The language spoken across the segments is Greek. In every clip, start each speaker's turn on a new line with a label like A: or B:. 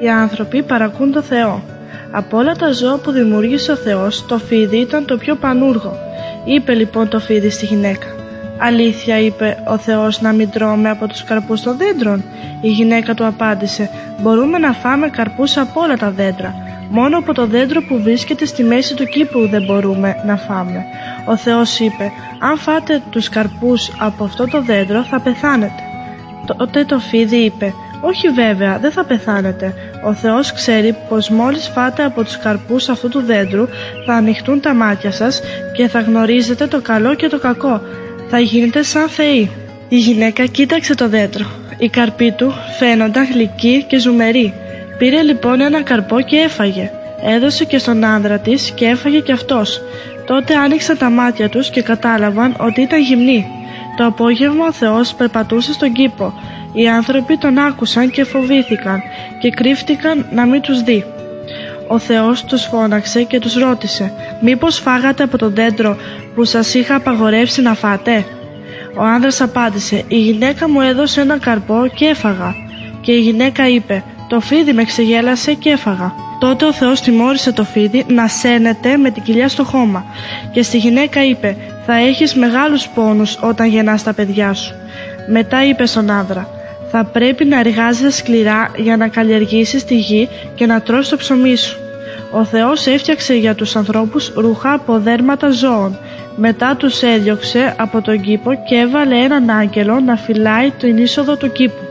A: οι άνθρωποι παρακούν το Θεό. Από όλα τα ζώα που δημιούργησε ο Θεός, το φίδι ήταν το πιο πανούργο. Είπε λοιπόν το φίδι στη γυναίκα. Αλήθεια είπε ο Θεός να μην τρώμε από τους καρπούς των δέντρων. Η γυναίκα του απάντησε «Μπορούμε να φάμε καρπούς από όλα τα δέντρα. Μόνο από το δέντρο που βρίσκεται στη μέση του κήπου δεν μπορούμε να φάμε». Ο Θεός είπε «Αν φάτε τους καρπούς από αυτό το δέντρο θα πεθάνετε». Τότε το φίδι είπε «Όχι βέβαια, δεν θα πεθάνετε. Ο Θεός ξέρει πως μόλις φάτε από τους καρπούς αυτού του δέντρου θα ανοιχτούν τα μάτια σας και θα γνωρίζετε το καλό και το κακό. Θα γίνετε σαν θεοί». Η γυναίκα κοίταξε το δέντρο. Οι καρποί του φαίνονταν γλυκοί και ζουμεροί. Πήρε λοιπόν ένα καρπό και έφαγε. Έδωσε και στον άνδρα της και έφαγε και αυτός. Τότε άνοιξαν τα μάτια τους και κατάλαβαν ότι ήταν γυμνοί. Το απόγευμα ο Θεός περπατούσε στον κήπο. Οι άνθρωποι τον άκουσαν και φοβήθηκαν και κρύφτηκαν να μην τους δει. Ο Θεός τους φώναξε και τους ρώτησε «Μήπως φάγατε από το δέντρο που σας είχα απαγορεύσει να φάτε» Ο άνδρας απάντησε «Η γυναίκα μου έδωσε ένα καρπό και έφαγα» και η γυναίκα είπε «Το φίδι με ξεγέλασε και έφαγα» Τότε ο Θεός τιμώρησε το φίδι να σένεται με την κοιλιά στο χώμα και στη γυναίκα είπε «Θα έχεις μεγάλους πόνους όταν γεννάς τα παιδιά σου». Μετά είπε στον άνδρα «Θα πρέπει να εργάζεσαι σκληρά για να καλλιεργήσεις τη γη και να τρως το ψωμί σου». Ο Θεός έφτιαξε για τους ανθρώπους ρούχα από δέρματα ζώων. Μετά τους έδιωξε από τον κήπο και έβαλε έναν άγγελο να φυλάει την είσοδο του κήπου.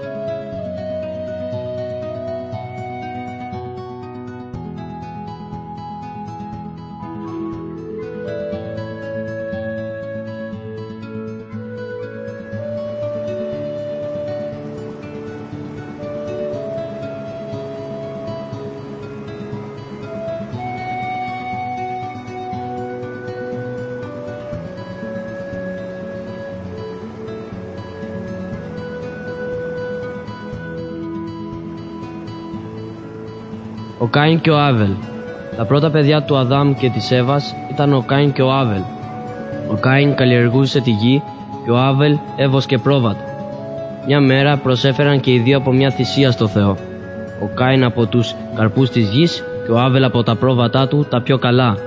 B: Ο Κάιν και ο Άβελ. Τα πρώτα παιδιά του Αδάμ και της Εύας ήταν ο Κάιν και ο Άβελ. Ο Κάιν καλλιεργούσε τη γη και ο Άβελ έβοσκε πρόβατα. Μια μέρα προσέφεραν και οι δύο από μια θυσία στο Θεό. Ο Κάιν από τους καρπούς της γης και ο Άβελ από τα πρόβατά του τα πιο καλά.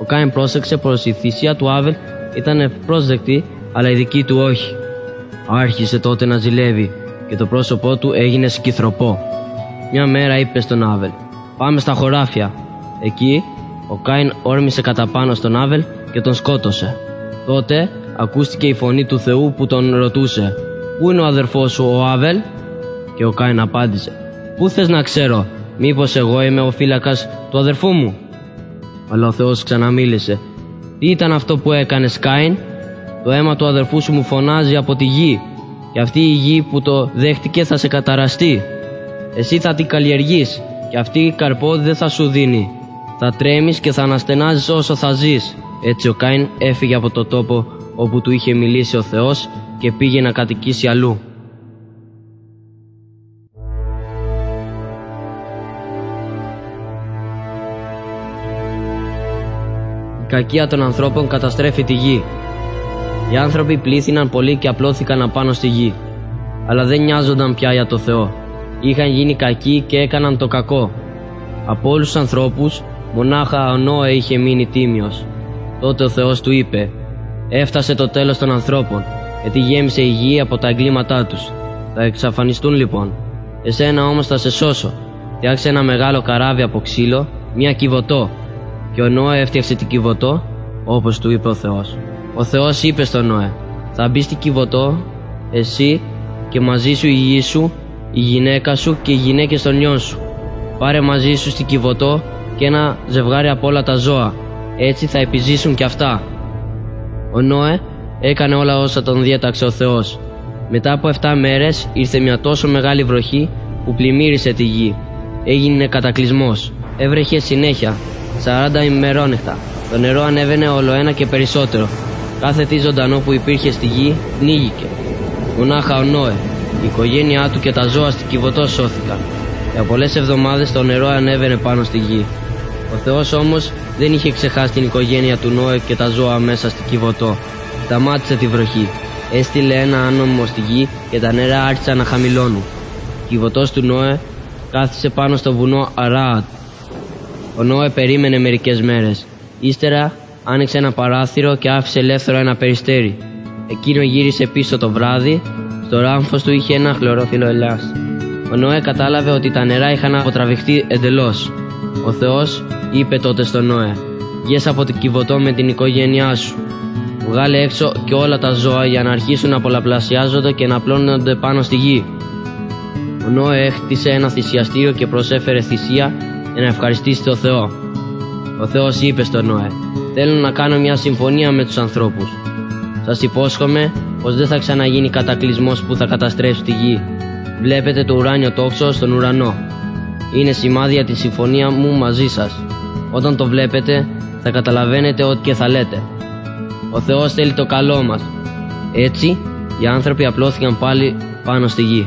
B: Ο Κάιν πρόσεξε πως η θυσία του Άβελ ήταν ευπρόσδεκτη αλλά η δική του όχι. Άρχισε τότε να ζηλεύει και το πρόσωπό του έγινε σκυθροπό. Μια μέρα είπε στον Άβελ «Πάμε στα χωράφια». Εκεί ο Κάιν όρμησε κατά πάνω στον Άβελ και τον σκότωσε. Τότε ακούστηκε η φωνή του Θεού που τον ρωτούσε «Πού είναι ο αδερφός σου ο Άβελ» και ο Κάιν απάντησε «Πού θες να ξέρω, μήπως εγώ είμαι ο φύλακας του αδερφού μου» Αλλά ο Θεός ξαναμίλησε «Τι ήταν αυτό που έκανες Κάιν» «Το αίμα του αδερφού σου μου φωνάζει από τη γη και αυτή η γη που το δέχτηκε θα σε καταραστεί εσύ θα την καλλιεργείς και αυτή η καρπό δεν θα σου δίνει. Θα τρέμεις και θα αναστενάζεις όσο θα ζεις. Έτσι ο Κάιν έφυγε από το τόπο όπου του είχε μιλήσει ο Θεός και πήγε να κατοικήσει αλλού. Η κακία των ανθρώπων καταστρέφει τη γη. Οι άνθρωποι πλήθυναν πολύ και απλώθηκαν απάνω στη γη. Αλλά δεν νοιάζονταν πια για το Θεό είχαν γίνει κακοί και έκαναν το κακό. Από όλους τους ανθρώπους, μονάχα ο Νόε είχε μείνει τίμιος. Τότε ο Θεός του είπε «Έφτασε το τέλος των ανθρώπων, γιατί γέμισε η γη από τα εγκλήματά τους. Θα εξαφανιστούν λοιπόν. Εσένα όμως θα σε σώσω. Φτιάξε ένα μεγάλο καράβι από ξύλο, μια κυβωτό. Και ο Νόε έφτιαξε την κυβωτό, όπως του είπε ο Θεός. Ο Θεός είπε στον Νόε «Θα μπεις στην κυβωτό, εσύ και μαζί σου η γη σου η γυναίκα σου και οι γυναίκες των νιών σου. Πάρε μαζί σου στην Κιβωτό και ένα ζευγάρι από όλα τα ζώα. Έτσι θα επιζήσουν κι αυτά. Ο Νόε έκανε όλα όσα τον διέταξε ο Θεός. Μετά από 7 μέρες ήρθε μια τόσο μεγάλη βροχή που πλημμύρισε τη γη. Έγινε κατακλυσμός. Έβρεχε συνέχεια, 40 ημερόνυχτα. Το νερό ανέβαινε όλο ένα και περισσότερο. Κάθε τι ζωντανό που υπήρχε στη γη πνίγηκε. Μονάχα ο Νόε η οικογένειά του και τα ζώα στην Κιβωτό σώθηκαν. Για πολλές εβδομάδες το νερό ανέβαινε πάνω στη γη. Ο Θεός όμως δεν είχε ξεχάσει την οικογένεια του Νόε και τα ζώα μέσα στην Κιβωτό. Σταμάτησε τη βροχή. Έστειλε ένα άνομο στη γη και τα νερά άρχισαν να χαμηλώνουν. Η Κιβωτό του Νόε κάθισε πάνω στο βουνό Αράατ. Ο Νόε περίμενε μερικές μέρες. Ύστερα άνοιξε ένα παράθυρο και άφησε ελεύθερο ένα περιστέρι. Εκείνο γύρισε πίσω το βράδυ, στο ράμφος του είχε ένα χλωρόφυλλο ελάς. Ο Νόε κατάλαβε ότι τα νερά είχαν αποτραβηχτεί εντελώς. Ο Θεός είπε τότε στον Νόε «Βγες από την κυβωτό με την οικογένειά σου. Βγάλε έξω και όλα τα ζώα για να αρχίσουν να πολλαπλασιάζονται και να πλώνονται πάνω στη γη». Ο Νόε έχτισε ένα θυσιαστήριο και προσέφερε θυσία για να ευχαριστήσει τον Θεό. Ο Θεός είπε στον Νόε «Θέλω να κάνω μια συμφωνία με τους ανθρώπους. Σας υπόσχομαι πως δεν θα ξαναγίνει κατακλυσμός που θα καταστρέψει τη γη. Βλέπετε το ουράνιο τόξο στον ουρανό. Είναι σημάδι για τη συμφωνία μου μαζί σας. Όταν το βλέπετε θα καταλαβαίνετε ό,τι και θα λέτε. Ο Θεός θέλει το καλό μας. Έτσι οι άνθρωποι απλώθηκαν πάλι πάνω στη γη.